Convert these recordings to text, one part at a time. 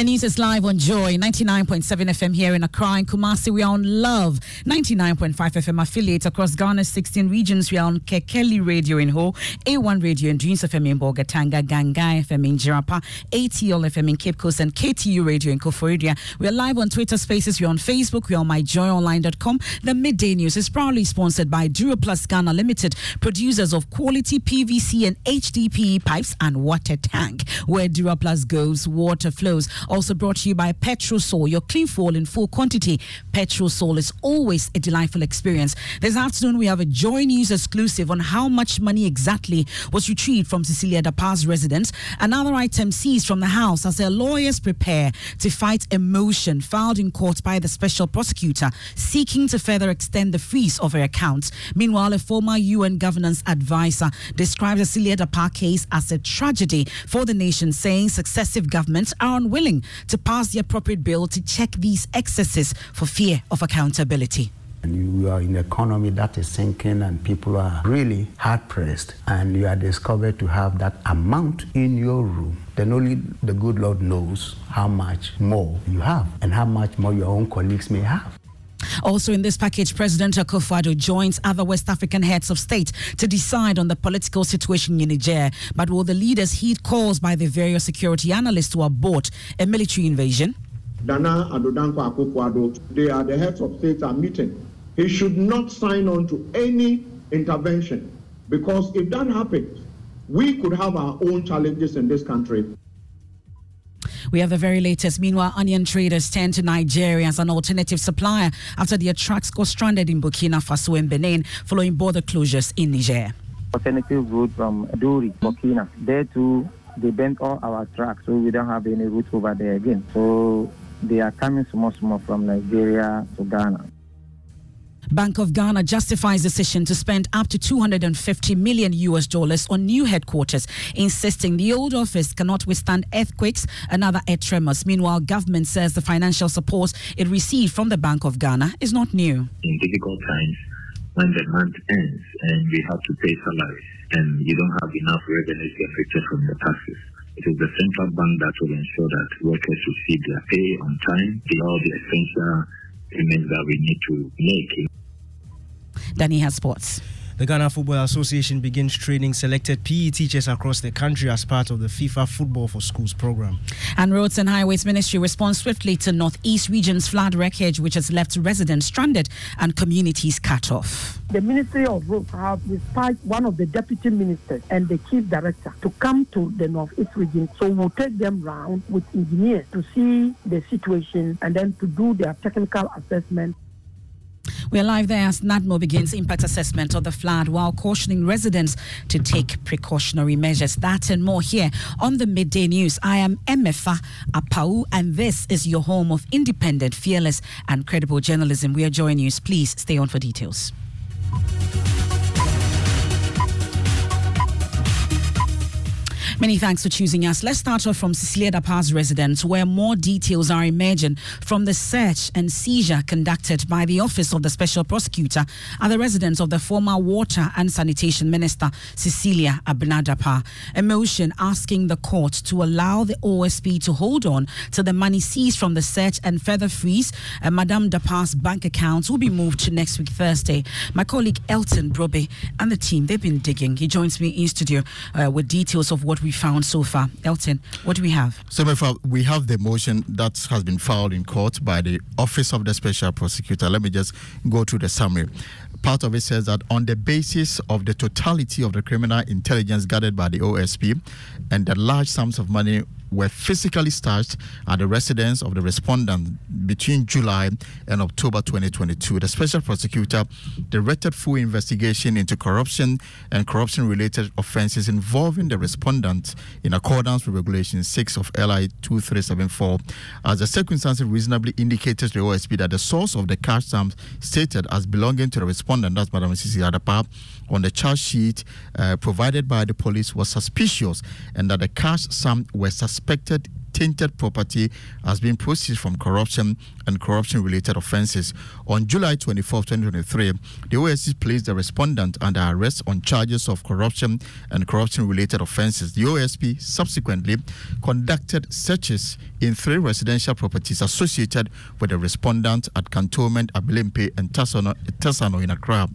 The news is live on Joy 99.7 FM here in Accra and Kumasi. We are on Love 99.5 FM affiliates across Ghana's 16 regions. We are on Kekeli Radio in Ho, A1 Radio in Dreams FM in Bolgatanga, Gangai FM in Jirapa, ATL FM in Cape Coast, and KTU Radio in Koforidua. We are live on Twitter Spaces. We're on Facebook. We're on myjoyonline.com. The Midday News is proudly sponsored by Duraplus Ghana Limited, producers of quality PVC and HDPE pipes and water tank. Where Duraplus goes, water flows. Also brought to you by Petrosol, your clean fuel in full quantity. Petrosol is always a delightful experience. This afternoon, we have a Joy News exclusive on how much money exactly was retrieved from Cecilia Dapaah's residence. Another item seized from the house as their lawyers prepare to fight a motion filed in court by the special prosecutor seeking to further extend the freeze of her accounts. Meanwhile, a former UN governance advisor describes the Cecilia Dapaah case as a tragedy for the nation, saying successive governments are unwilling to pass the appropriate bill to check these excesses for fear of accountability. And you are in an economy that is sinking and people are really hard pressed, and you are discovered to have that amount in your room, then only the good Lord knows how much more you have and how much more your own colleagues may have. Also in this package, President Akufo-Addo joins other West African heads of state to decide on the political situation in Niger. But will the leaders heed calls by the various security analysts to abort a military invasion? Nana Addo Dankwa Akufo-Addo, they are the heads of state are meeting. He should not sign on to any intervention because if that happens, we could have our own challenges in this country. We have the very latest. Meanwhile, onion traders turn to Nigeria as an alternative supplier after their trucks got stranded in Burkina Faso and Benin following border closures in Niger. Alternative route from Duri, Burkina. There too, they bent all our trucks, so we don't have any route over there again. So they are coming small, small from Nigeria to Ghana. Bank of Ghana justifies decision to spend up to 250 million US dollars on new headquarters, insisting the old office cannot withstand earthquakes and other earth tremors. Meanwhile, government says the financial support it received from the Bank of Ghana is not new. In difficult times, when the month ends and we have to pay salaries and you don't have enough revenues affected from the taxes, It is the central bank that will ensure that workers receive their pay on time, the, all the essential payments that we need to make. Danny has sports. The Ghana Football Association begins training selected PE teachers across the country as part of the FIFA Football for Schools program. And Roads and Highways Ministry responds swiftly to Northeast region's flood wreckage, which has left residents stranded and communities cut off. The Ministry of Roads have dispatched one of the deputy ministers and the chief director to come to the Northeast region. So we'll take them round with engineers to see the situation and then to do their technical assessment. We are live there as NADMO begins impact assessment of the flood while cautioning residents to take precautionary measures. That and more here on the Midday News. I am Emefa Apau, and this is your home of independent, fearless, and credible journalism. We are Joy News. Please stay on for details. Many thanks for choosing us. Let's start off from Cecilia Dapaah's residence, where more details are emerging from the search and seizure conducted by the Office of the Special Prosecutor at the residence of the former Water and Sanitation Minister, Cecilia Abena Dapaah. A motion asking the court to allow the OSP to hold on to the money seized from the search and further freeze uh, Madame Dapaah's bank accounts will be moved to next week, Thursday. My colleague Elton Brobbey and the team, they've been digging. He joins me in studio uh, with details of what we found so far. Elton, what do we have? So, we have the motion that has been filed in court by the Office of the Special Prosecutor. Let me just go through the summary. Part of it says that on the basis of the totality of the criminal intelligence gathered by the OSP and the large sums of money were physically stashed at the residence of the respondent between July and October 2022. The special prosecutor directed full investigation into corruption and corruption related offenses involving the respondent in accordance with Regulation 6 of LI 2374 as the circumstances reasonably indicated to the OSP that the source of the cash sums stated as belonging to the respondent, that's Madam Cecilia Dapaah, on the charge sheet uh, provided by the police was suspicious and that the cash sum were suspected tainted property has been proceeds from corruption and corruption related offenses. On July 24, 2023, the OSP placed the respondent under arrest on charges of corruption and corruption related offenses. The OSP subsequently conducted searches in three residential properties associated with the respondent at Cantonment, Abelemkpe, and Tesano in Accra.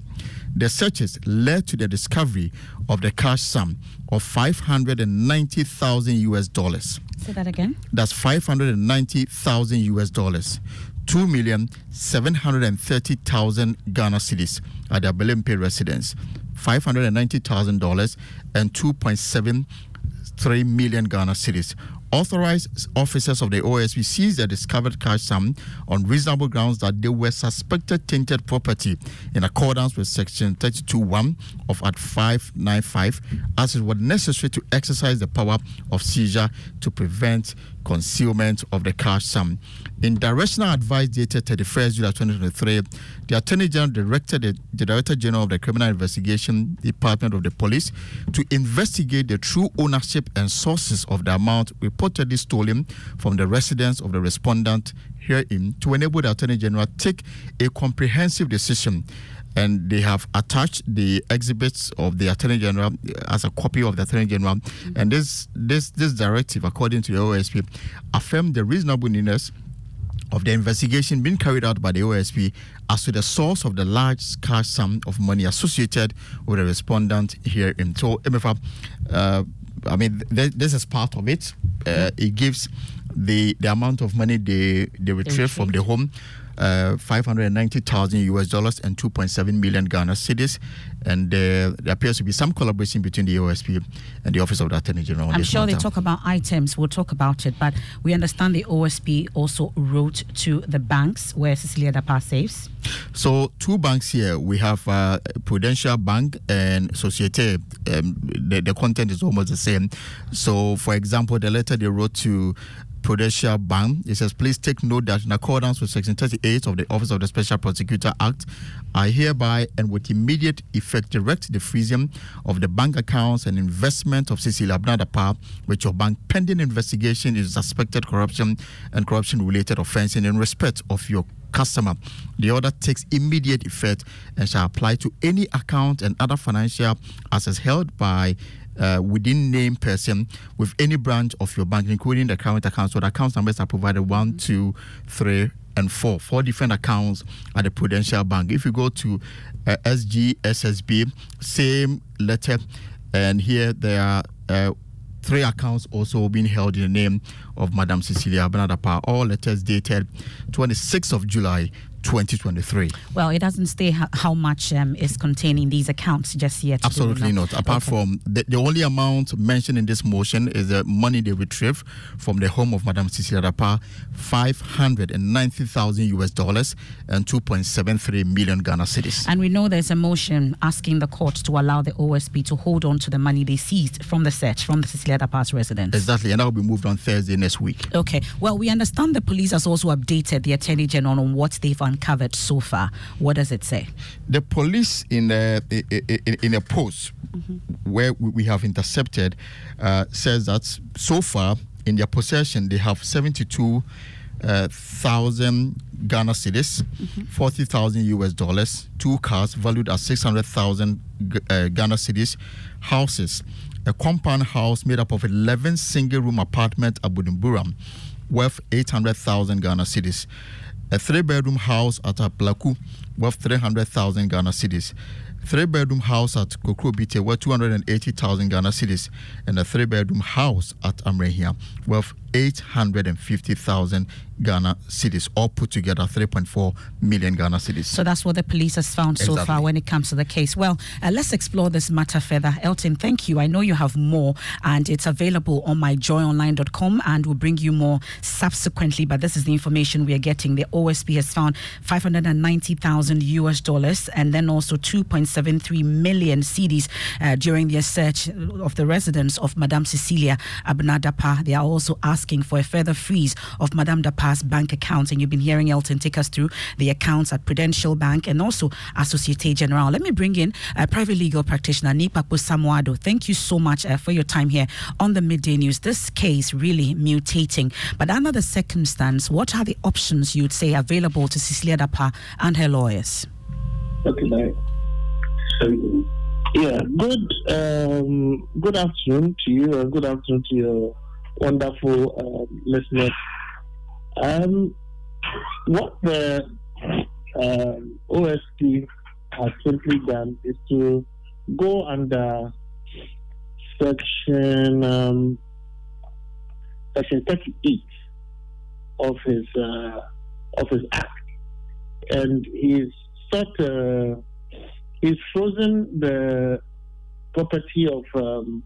The searches led to the discovery of the cash sum of 590,000 US dollars. Say that again. That's 590,000 US dollars. 2,730,000 Ghana cedis at the Abelemkpe residence. $590,000 and 2.73 million Ghana cedis authorized officers of the OSP seized the discovered cash sum on reasonable grounds that they were suspected tainted property in accordance with Section 32.1 of Act 595, as it was necessary to exercise the power of seizure to prevent concealment of the cash sum. In directional advice dated 31st July 2023, the Attorney General directed the, the, Director General of the Criminal Investigation Department of the Police to investigate the true ownership and sources of the amount reportedly stolen from the residence of the respondent herein to enable the Attorney General take a comprehensive decision and they have attached the exhibits of the Attorney General as a copy of the Attorney General. Mm-hmm. And this this this directive, according to the OSP, affirmed the reasonableness of the investigation being carried out by the OSP as to the source of the large cash sum of money associated with the respondent here in so Emefa. Uh, I mean, th- this is part of it. Uh, it gives the the amount of money they they retrieve from the home uh, 590,000 US dollars and 2.7 million Ghana cedis. And uh, there appears to be some collaboration between the OSP and the Office of the Attorney General. I'm sure matter. they talk about items. We'll talk about it. But we understand the OSP also wrote to the banks where Cecilia Dapaah saves. So, two banks here. We have uh, Prudential Bank and Societe. Um, the, the content is almost the same. So, for example, the letter they wrote to Prudential Bank. It says, please take note that in accordance with Section 38 of the Office of the Special Prosecutor Act, I hereby and with immediate effect direct the freezing of the bank accounts and investment of Cecilia Abena Dapaah, which your bank pending investigation is suspected corruption and corruption related offense in respect of your customer. The order takes immediate effect and shall apply to any account and other financial assets held by uh, within name person with any branch of your bank, including the current account. So the account numbers are provided one, two, three, and four. Four different accounts at the Prudential Bank. If you go to uh, SSB, same letter, and here there are. Uh, three accounts also being held in the name of Madam Cecilia Abena Dapaah, all letters dated 26th of July 2023. Well, it doesn't say how, much um, is contained in these accounts just yet. Absolutely not. Apart okay. from the, the, only amount mentioned in this motion is the money they retrieved from the home of Madame Cecilia Dapaah, 590,000 US dollars and 2.73 million Ghana cedis. And we know there's a motion asking the court to allow the OSP to hold on to the money they seized from the search from the Cecilia Dapaah's residence. Exactly, and that will be moved on Thursday next week. Okay. Well, we understand the police has also updated the Attorney General on what they've uncovered so far. What does it say? The police in a, in, in a post mm-hmm. where we have intercepted uh, says that so far in their possession they have 72 uh, thousand Ghana cedis, mm-hmm. forty thousand US dollars, two cars valued at six hundred thousand uh, Ghana cedis, houses, a compound house made up of eleven single-room apartments at Buduburam, worth eight hundred thousand Ghana cedis, a three bedroom house at Aplaku worth 300,000 Ghana cedis, three bedroom house at Kokrobite worth 280,000 Ghana cedis, and a three bedroom house at Amrahia worth 850,000 Ghana cedis, all put together 3.4 million Ghana cedis. So that's what the police has found exactly. so far when it comes to the case. Well, uh, let's explore this matter further. Elton, thank you. I know you have more, and it's available on myjoyonline.com, and we'll bring you more subsequently. But this is the information we are getting. The OSP has found 590,000 US dollars and then also 2.73 million cedis uh, during their search of the residence of Madame Cecilia Abena Dapaah. They are also asking for a further freeze of Madame Dapaah past bank accounts. And you've been hearing Elton take us through the accounts at Prudential Bank and also at Societe Generale. Let me bring in a private legal practitioner, Nikpapo Samuado. Thank you so much uh, for your time here on the Midday News. This case really mutating. But under the circumstance, what are the options you'd say available to Cecilia Dapaah and her lawyers? Okay, yeah, good um, good afternoon to you and good afternoon to your wonderful uh, listeners um, what the uh, OSP has simply done is to go under section um, section 38 of his uh, of his act, and he's sought uh, he's frozen the property of um,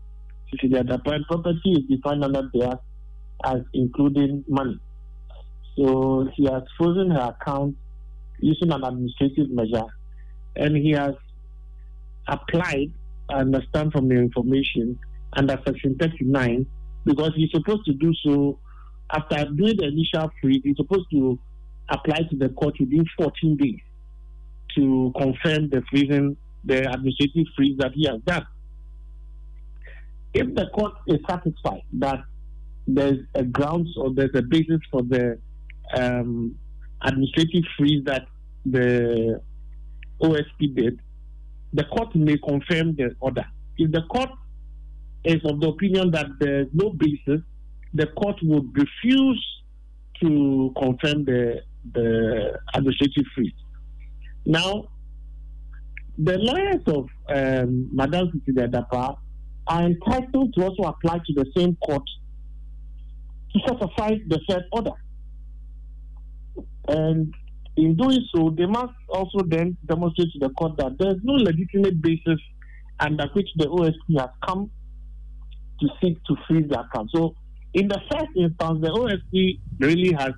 Dapaah. Property is defined under the act as including money. So he has frozen her account using an administrative measure, and he has applied, I understand from the information, under Section 39, because he's supposed to do so after doing the initial freeze, he's supposed to apply to the court within 14 days to confirm the freezing, the administrative freeze that he has done. If the court is satisfied that there's a grounds or there's a basis for the um, administrative freeze that the OSP did, the court may confirm the order. If the court is of the opinion that there's no basis, the court would refuse to confirm the, the administrative freeze. Now, the lawyers of um, Madame Cecilia Dapaah are entitled to also apply to the same court to certify the said order. And in doing so, they must also then demonstrate to the court that there is no legitimate basis under which the OSP has come to seek to freeze the account. So, in the first instance, the OSP really has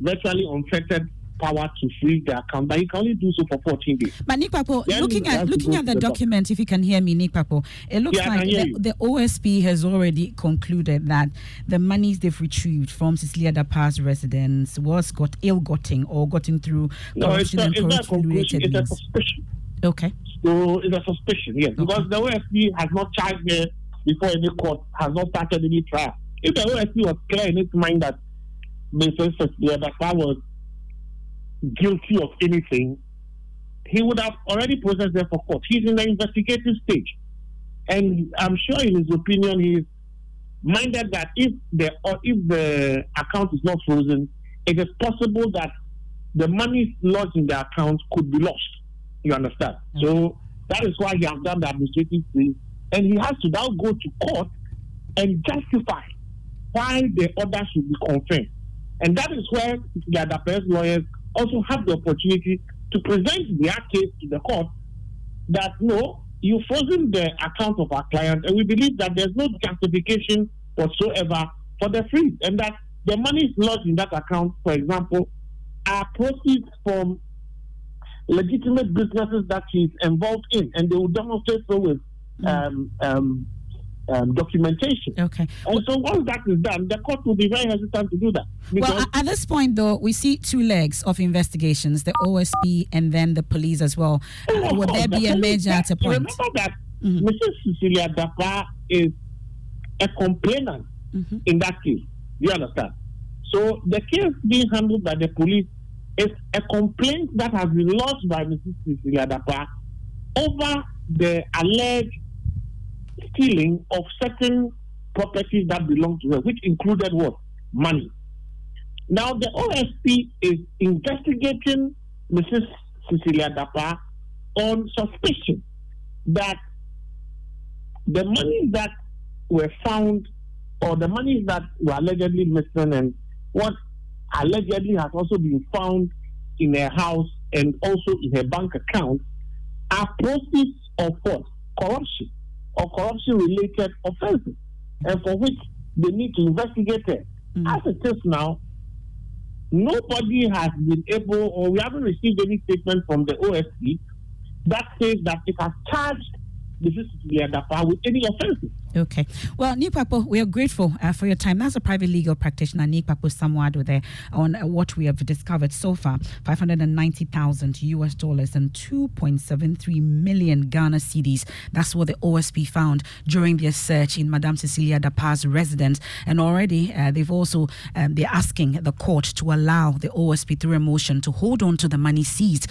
virtually unfettered power to freeze the account, but you can only do so for 14 days. But Nii Kpakpo, looking at looking at the, the document, if you can hear me, Nii Kpakpo, it looks yeah, like the, the, OSP has already concluded that the monies they've retrieved from Cecilia Dapaah's residence was got ill-gotten or gotten through no, corruption it's and corruption-related It's a suspicion. Okay. So it's a suspicion, yes, okay. because the OSP has not charged her before any court, has not started any trial. If the OSP was clear in its mind that Mrs. Cecilia Dapaah was guilty of anything, he would have already processed them for court. He's in the investigative stage. And I'm sure, in his opinion, he's minded that if the or if the account is not frozen, it is possible that the money lodged in the account could be lost. You understand? Mm-hmm. So that is why he has done the administrative thing. and he has to now go to court and justify why the order should be confirmed. And that is where the other lawyers also have the opportunity to present their case to the court that no, you frozen the account of our client, and we believe that there's no justification whatsoever for the freeze, and that the money is lodged in that account, for example, are proceeds from legitimate businesses that he's involved in, and they will demonstrate so with mm. um, um, um, documentation. Okay. And so once that is done, the court will be very hesitant to do that. Well, at this point, though, we see two legs of investigations: the OSP and then the police as well. Oh, uh, would there be a measure at a point? Remember that mm-hmm. Mrs. Cecilia Dapaah is a complainant mm-hmm. in that case. You understand? So the case being handled by the police is a complaint that has been lodged by Mrs. Cecilia Dapaah over the alleged stealing of certain properties that belong to her, which included what? Money. Now, the OSP is investigating Mrs. Cecilia Dapaah on suspicion that the money that were found or the money that were allegedly missing and what allegedly has also been found in her house and also in her bank account are proceeds of what? Corruption or corruption related offenses and for which they need to investigate it. Mm. As it is now, nobody has been able, or we haven't received any statement from the OSP that says that it has charged the Cecilia Dapaah with any offenses. Okay. Well, Nii Kpakpo, we are grateful uh, for your time. That's a private legal practitioner, Nii Kpakpo Samoa Addo, there on uh, what we have discovered so far 590,000 US dollars and 2.73 million Ghana cedis. That's what the OSP found during their search in Madame Cecilia Dapaah's residence. And already uh, they've also, um, they're asking the court to allow the OSP through a motion to hold on to the money seized.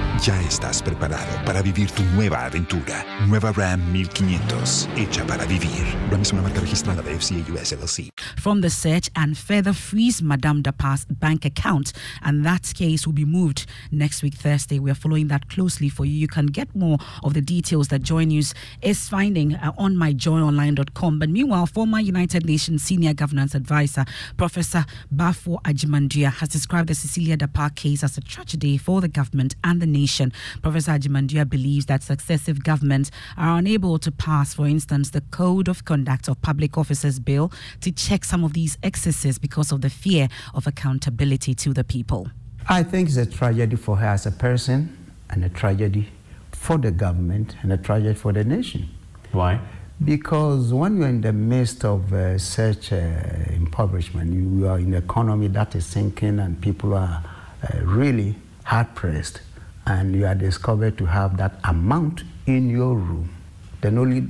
Ya estás preparado para vivir tu nueva aventura. Nueva Ram 1500, hecha para vivir. Ram es una marca registrada de FCA US LLC. From the search and further freeze Madame Dapaah's bank account, and that case will be moved next week Thursday. We are following that closely for you. You can get more of the details that Joy News is finding uh, on myjoyonline.com. But meanwhile, former United Nations senior governance advisor Professor Baffour Agyeman-Duah has described the Cecilia Dapaah case as a tragedy for the government and the nation nation. Professor Agyeman-Duah believes that successive governments are unable to pass, for instance, the Code of Conduct of Public Officers Bill to check some of these excesses because of the fear of accountability to the people. I think it's a tragedy for her as a person and a tragedy for the government and a tragedy for the nation. Why? Because when you're in the midst of uh, such uh, impoverishment, you are in an economy that is sinking and people are uh, really hard pressed and you are discovered to have that amount in your room, then only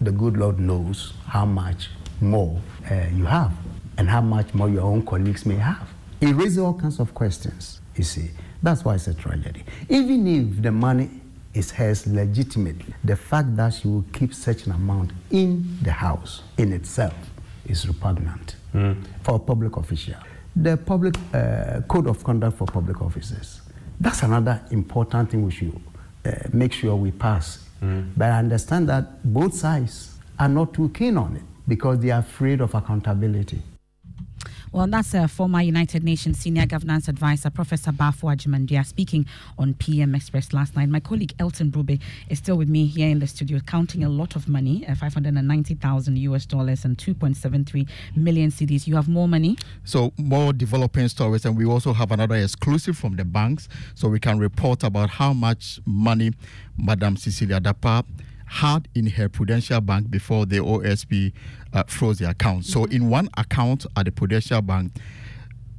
the good Lord knows how much more uh, you have and how much more your own colleagues may have. It raises all kinds of questions, you see. That's why it's a tragedy. Even if the money is hers legitimately, the fact that she will keep such an amount in the house in itself is repugnant mm. for a public official. the public uh, code of conduct for public officers. That's another important thing we should uh, make sure we pass. Mm. But I understand that both sides are not too keen on it because they are afraid of accountability. Well, that's a former United Nations Senior Governance Advisor, Professor Baffour Agyeman-Duah, speaking on PM Express last night. My colleague Elton Brobbey is still with me here in the studio, counting a lot of money uh, 590,000 US dollars and 2.73 million cedis. You have more money? So, more developing stories, and we also have another exclusive from the banks so we can report about how much money Madam Cecilia Dapaah had in her Prudential Bank before the OSP uh, froze the account. Mm-hmm. So, in one account at the Prudential Bank,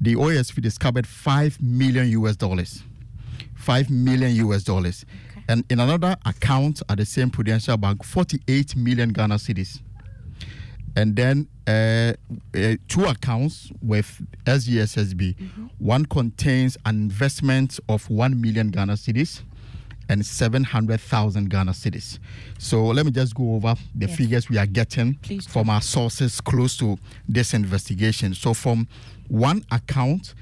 the OSP discovered 5 million US dollars. 5 million US dollars. Okay. And in another account at the same Prudential Bank, 48 million Ghana cedis. And then uh, uh, two accounts with SGSSB. Mm-hmm. One contains an investment of 1 million Ghana cedis and 700,000 Ghana cedis. So let me just go over the yes. figures we are getting Please from our sources close to this investigation. So from one account,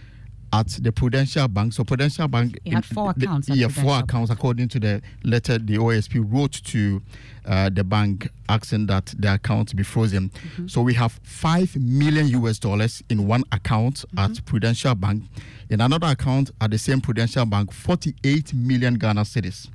at the Prudential Bank. So Prudential Bank you had four accounts. The, yeah, four accounts according to the letter the OSP wrote to uh, the bank asking that the account be frozen. Mm-hmm. So we have five million US dollars in one account mm-hmm. at Prudential Bank. In another account at the same Prudential Bank, 48 million Ghana cedis.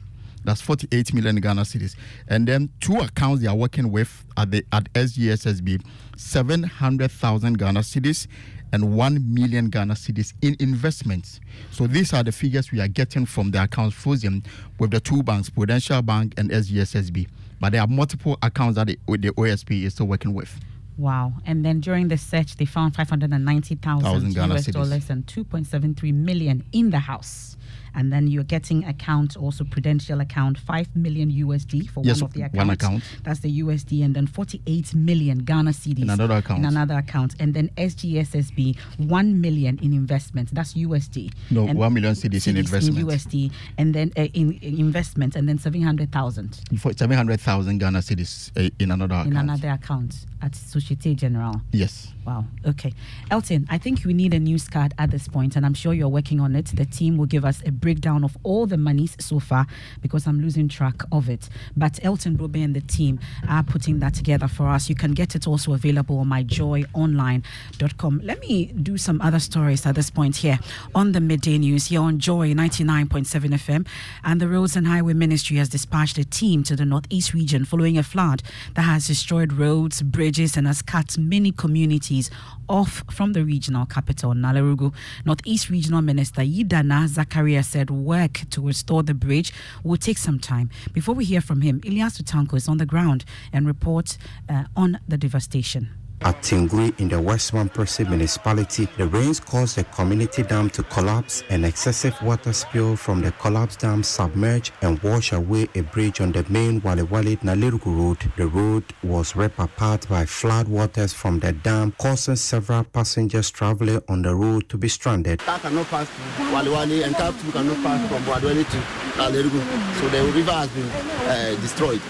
That's 48 million Ghana cedis. And then two accounts they are working with at the at SGSSB, 700,000 Ghana cedis and 1 million Ghana cedis in investments. So these are the figures we are getting from the accounts frozen with the two banks, Prudential Bank and SGSSB. But there are multiple accounts that the, the OSP is still working with. Wow. And then during the search, they found 590,000 US dollars and 2.73 million in the house and then you're getting account also prudential account 5 million USD for yes, one of the accounts. One account. That's the USD and then 48 million Ghana cedis in another account. In another account and then SGSSB 1 million in investments. That's USD. No, and 1 million cedis, in investment. In USD and then uh, in, in investments and then 700,000. For 700,000 Ghana cedis uh, in another account. In another account at Societe Generale. Yes. Wow. Okay. Elton, I think we need a news card at this point, and I'm sure you're working on it. The team will give us a breakdown of all the monies so far because I'm losing track of it. But Elton Brobbey and the team are putting that together for us. You can get it also available on myjoyonline.com. Let me do some other stories at this point here on the midday news here on Joy 99.7 FM. And the Roads and Highway Ministry has dispatched a team to the Northeast region following a flood that has destroyed roads, bridges, and has cut many communities off from the regional capital, Nalerugu. Northeast Regional Minister Yidana Zakaria said work to restore the bridge will take some time. Before we hear from him, Eliasu Tanko is on the ground and reports uh, on the devastation. At Tingui in the West Mamprusi municipality, the rains caused the community dam to collapse and excessive water spill from the collapsed dam submerged and washed away a bridge on the main Wale Wale Nalerugu road. The road was ripped apart by flood waters from the dam, causing several passengers traveling on the road to be stranded. Car cannot pass to Wale Wale and car cannot pass from Wale Wale to Nalerugu. So the river has been uh, destroyed.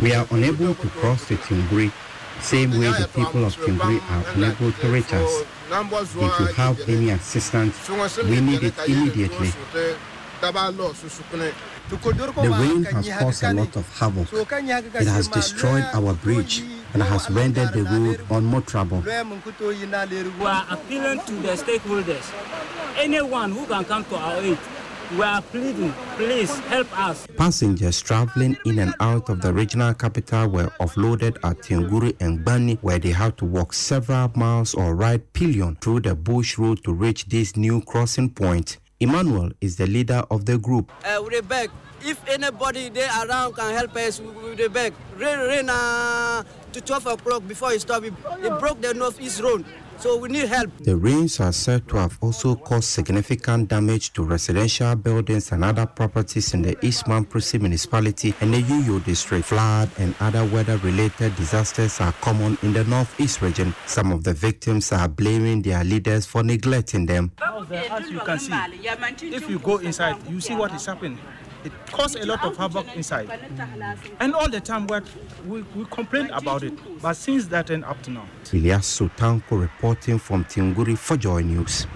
We are unable to cross the Tingui same way the people of Tingui are unable to reach us. If you have any assistance, we need it immediately. The rain has caused a lot of havoc. It has destroyed our bridge and has rendered the road unmotorable. We are appealing to the stakeholders, anyone who can come to our aid we are pleading, please help us. Passengers traveling in and out of the regional capital were offloaded at Tinguri and Bani, where they had to walk several miles or ride pillion through the bush road to reach this new crossing point. Emmanuel is the leader of the group. Uh, we beg, if anybody there around can help us, we, we beg. Rain, rain uh, to 12 o'clock before it stopped. It, it broke the northeast road. So we need help. The rains are said to have also caused significant damage to residential buildings and other properties in the East Mamprusi municipality and the Yunyoo district. Flood and other weather-related disasters are common in the northeast region. Some of the victims are blaming their leaders for neglecting them. As you can see, if you go inside, you see what is happening. It caused a lot of havoc inside. And all the time we, we, we complained about it. But since that and up to now. Eliasu Tanko reporting from Tinguri for Joy News.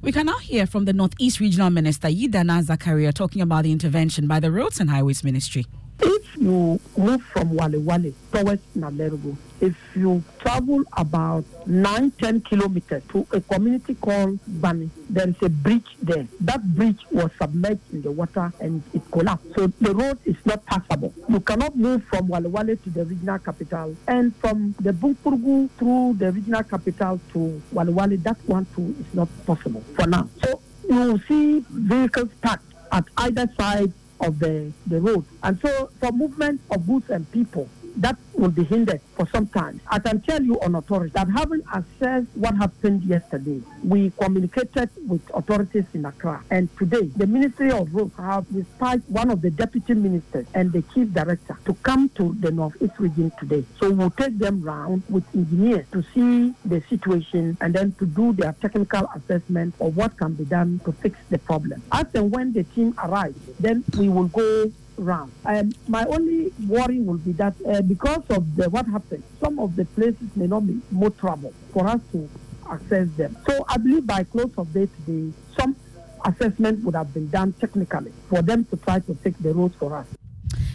We can now hear from the Northeast Regional Minister Yidana Zakaria talking about the intervention by the Roads and Highways Ministry. If you move from Wale Wale towards Nalerugu, if you travel about 9 10 kilometers to a community called Bani, there is a bridge there. That bridge was submerged in the water and it collapsed. So the road is not passable. You cannot move from Wale Wale to the regional capital and from the Bunkpurugu through the regional capital to Wale Wale, that one too is not possible for now. So you will see vehicles parked at either side of the, the road. And so for movement of goods and people, that will be hindered for some time. I can tell you on authority that having assessed what happened yesterday, we communicated with authorities in Accra. And today, the Ministry of Roads have dispatched one of the deputy ministers and the chief director to come to the Northeast region today. So we'll take them round with engineers to see the situation and then to do their technical assessment of what can be done to fix the problem. As and when the team arrives, then we will go round. Um, my only worry will be that uh, because of the, what happened, some of the places may not be more trouble for us to access them. So I believe by close of day today, some assessment would have been done technically for them to try to take the roads for us.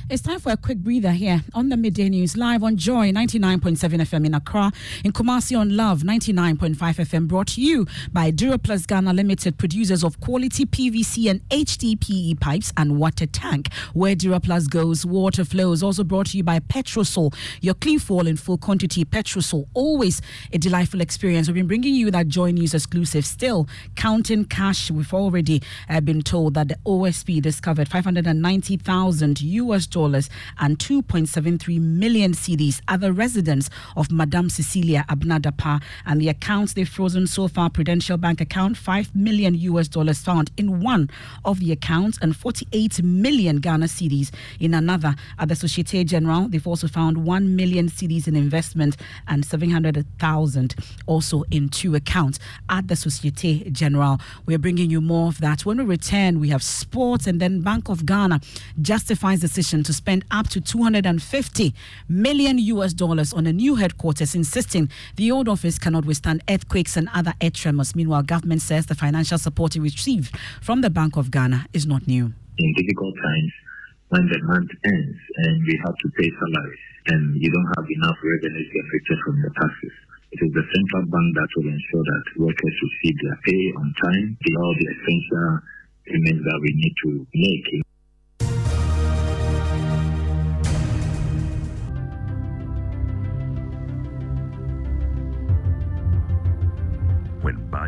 It's time for a quick breather here on the Midday News, live on Joy 99.7 FM in Accra, in Kumasi on Love 99.5 FM, brought to you by Duraplus Ghana Limited, producers of quality PVC and HDPE pipes and water tank. Where Duraplus goes, water flows. Also brought to you by Petrosol, your clean fall in full quantity. Petrosol, always a delightful experience. We've been bringing you that Joy News exclusive. Still counting cash. We've already uh, been told that the OSP discovered 590,000 US dollars dollars and 2.73 million cedis are the residents of Madame Cecilia Abena Dapaah, and the accounts they've frozen so far: Prudential Bank account, 5 million US dollars found in one of the accounts, and 48 million Ghana cedis in another. At the Societe Generale, they've also found 1 million cedis in investment and 700,000 also in two accounts at the Societe Generale. We're bringing you more of that. When we return, we have sports, and then Bank of Ghana justifies decision to spend up to 250 million US dollars on a new headquarters, insisting the old office cannot withstand earthquakes and other earth tremors. Meanwhile, government says the financial support it received from the Bank of Ghana is not new. In difficult times, when the month ends and we have to pay salaries and you don't have enough revenues generated from the taxes, it is the central bank that will ensure that workers receive their pay on time, the all the essential payments that we need to make.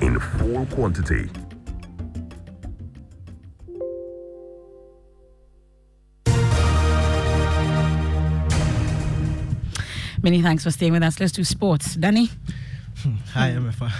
in full quantity. Many thanks for staying with us. Let's do sports. Danny? Hmm. Hi, Emefa.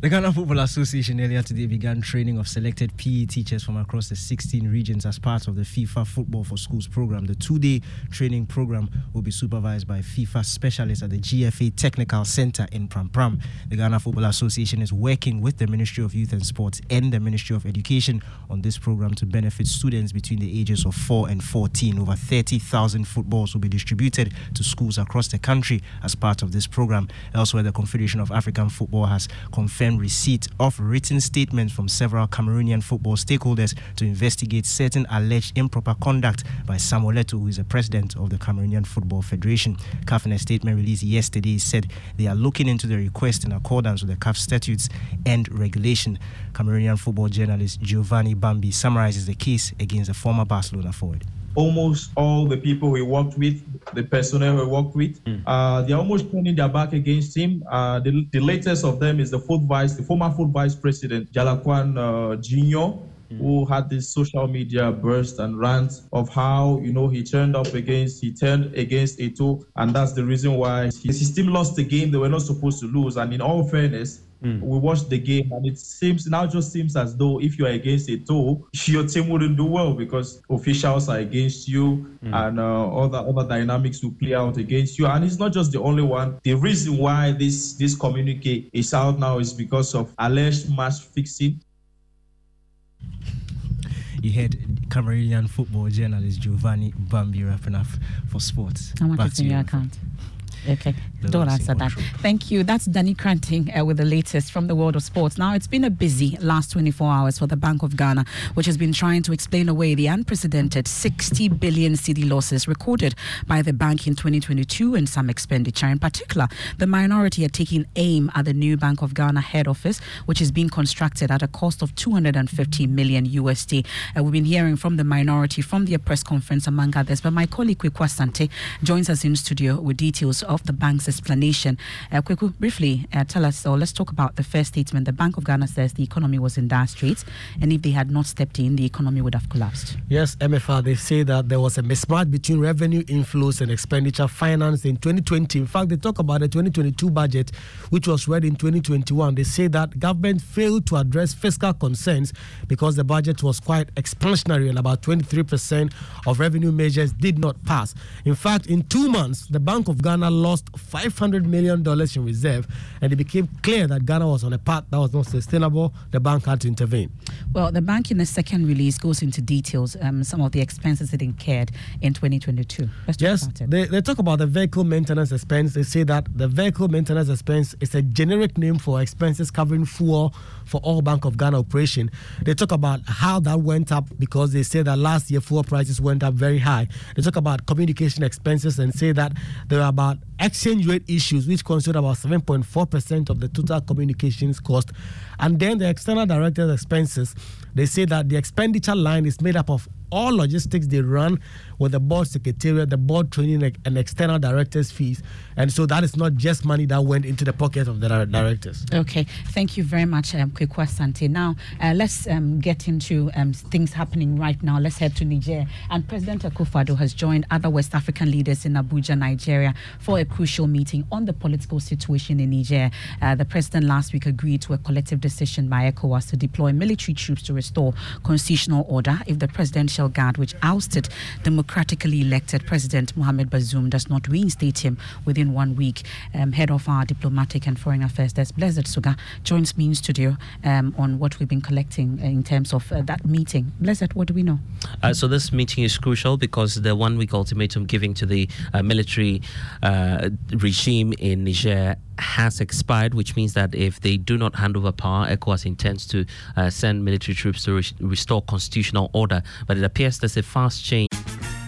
The Ghana Football Association earlier today began training of selected PE teachers from across the 16 regions as part of the FIFA Football for Schools program. The two day training program will be supervised by FIFA specialists at the GFA Technical Center in Pram Pram. The Ghana Football Association is working with the Ministry of Youth and Sports and the Ministry of Education on this program to benefit students between the ages of 4 and 14. Over 30,000 footballs will be distributed to schools across the country as part of this program. Elsewhere, the Confederation of African Football has confirmed receipt of written statements from several Cameroonian football stakeholders to investigate certain alleged improper conduct by Samuel Eto'o, who is the president of the Cameroonian Football Federation. CAF in a statement released yesterday said they are looking into the request in accordance with the CAF statutes and regulation. Cameroonian football journalist Giovanni Bambi summarizes the case against the former Barcelona forward almost all the people we worked with, the personnel we worked with, mm. uh, they're almost turning their back against him. Uh, the, the, latest of them is the fourth vice, the former fourth vice president, Jalakwan uh, Jr. who had this social media burst and rant of how you know he turned up against he turned against Eto'o, and that's the reason why his team lost the game they were not supposed to lose. And in all fairness, Hmm. we watched the game, and it seems now just seems as though if you are against Eto'o, your team wouldn't do well because officials are against you, Hmm. and uh, other other dynamics will play out against you. And it's not just the only one. The reason why this this communique is out now is because of alleged match fixing. You heard Cameroonian football journalist Giovanni Bambi wrapping up for sports. How much Back is to in your account? Okay, The don't answer that. Thank you. That's Danny Cranting uh, with the latest from the world of sports. Now, it's been a busy last 24 hours for the Bank of Ghana, which has been trying to explain away the unprecedented 60 billion cedi losses recorded by the bank in 2022 and some expenditure. In particular, the minority are taking aim at the new Bank of Ghana head office, which is being constructed at a cost of 250 million USD. Uh, we've been hearing from the minority from their press conference, among others. But my colleague Kweku Asante joins us in studio with details of the bank's explanation. Uh, Kweku, briefly uh, tell us, or let's talk about the first statement. The Bank of Ghana says the economy was in dire straits, and if they had not stepped in, the economy would have collapsed. Yes, Emefa, they say that there was a mismatch between revenue inflows and expenditure financed in 2020. In fact, they talk about the 2022 budget, which was read in 2021. They say that government failed to address fiscal concerns because the budget was quite expansionary and about 23% of revenue measures did not pass. In fact, in two months, the Bank of Ghana lost $500 million in reserve, and it became clear that Ghana was on a path that was not sustainable. The bank had to intervene. Well, the bank in the second release goes into details, um, some of the expenses it incurred in 2022. Let's Yes, they, they talk about the vehicle maintenance expense. They say that the vehicle maintenance expense is a generic name for expenses covering fuel for all Bank of Ghana operation. They talk about how that went up because they say that last year fuel prices went up very high. They talk about communication expenses and say that there are about exchange rate issues, which constitute about 7.4% of the total communications cost. And then the external director's expenses, they say that the expenditure line is made up of all logistics they run with the board secretariat, the board training, and external directors' fees. And so that is not just money that went into the pocket of the directors. Okay, thank you very much, um, Kweku Asante. Now, uh, let's um, get into um, things happening right now. Let's head to Niger. And President Akufo-Addo has joined other West African leaders in Abuja, Nigeria, for a crucial meeting on the political situation in Niger. Uh, the president last week agreed to a collective decision by ECOWAS to deploy military troops to restore constitutional order if the presidential guard, which ousted democratically elected President Mohamed Bazoum, does not reinstate him within one week. Um, head of our diplomatic and foreign affairs desk, Blessed Suga, joins me in studio um, on what we've been collecting in terms of uh, that meeting. Blessed, what do we know? Uh, so this meeting is crucial because the one-week ultimatum giving to the uh, military uh, regime in Niger has expired, which means that if they do not hand over power, ECOWAS intends to uh, send military troops to re- restore constitutional order. But it appears there's a fast change.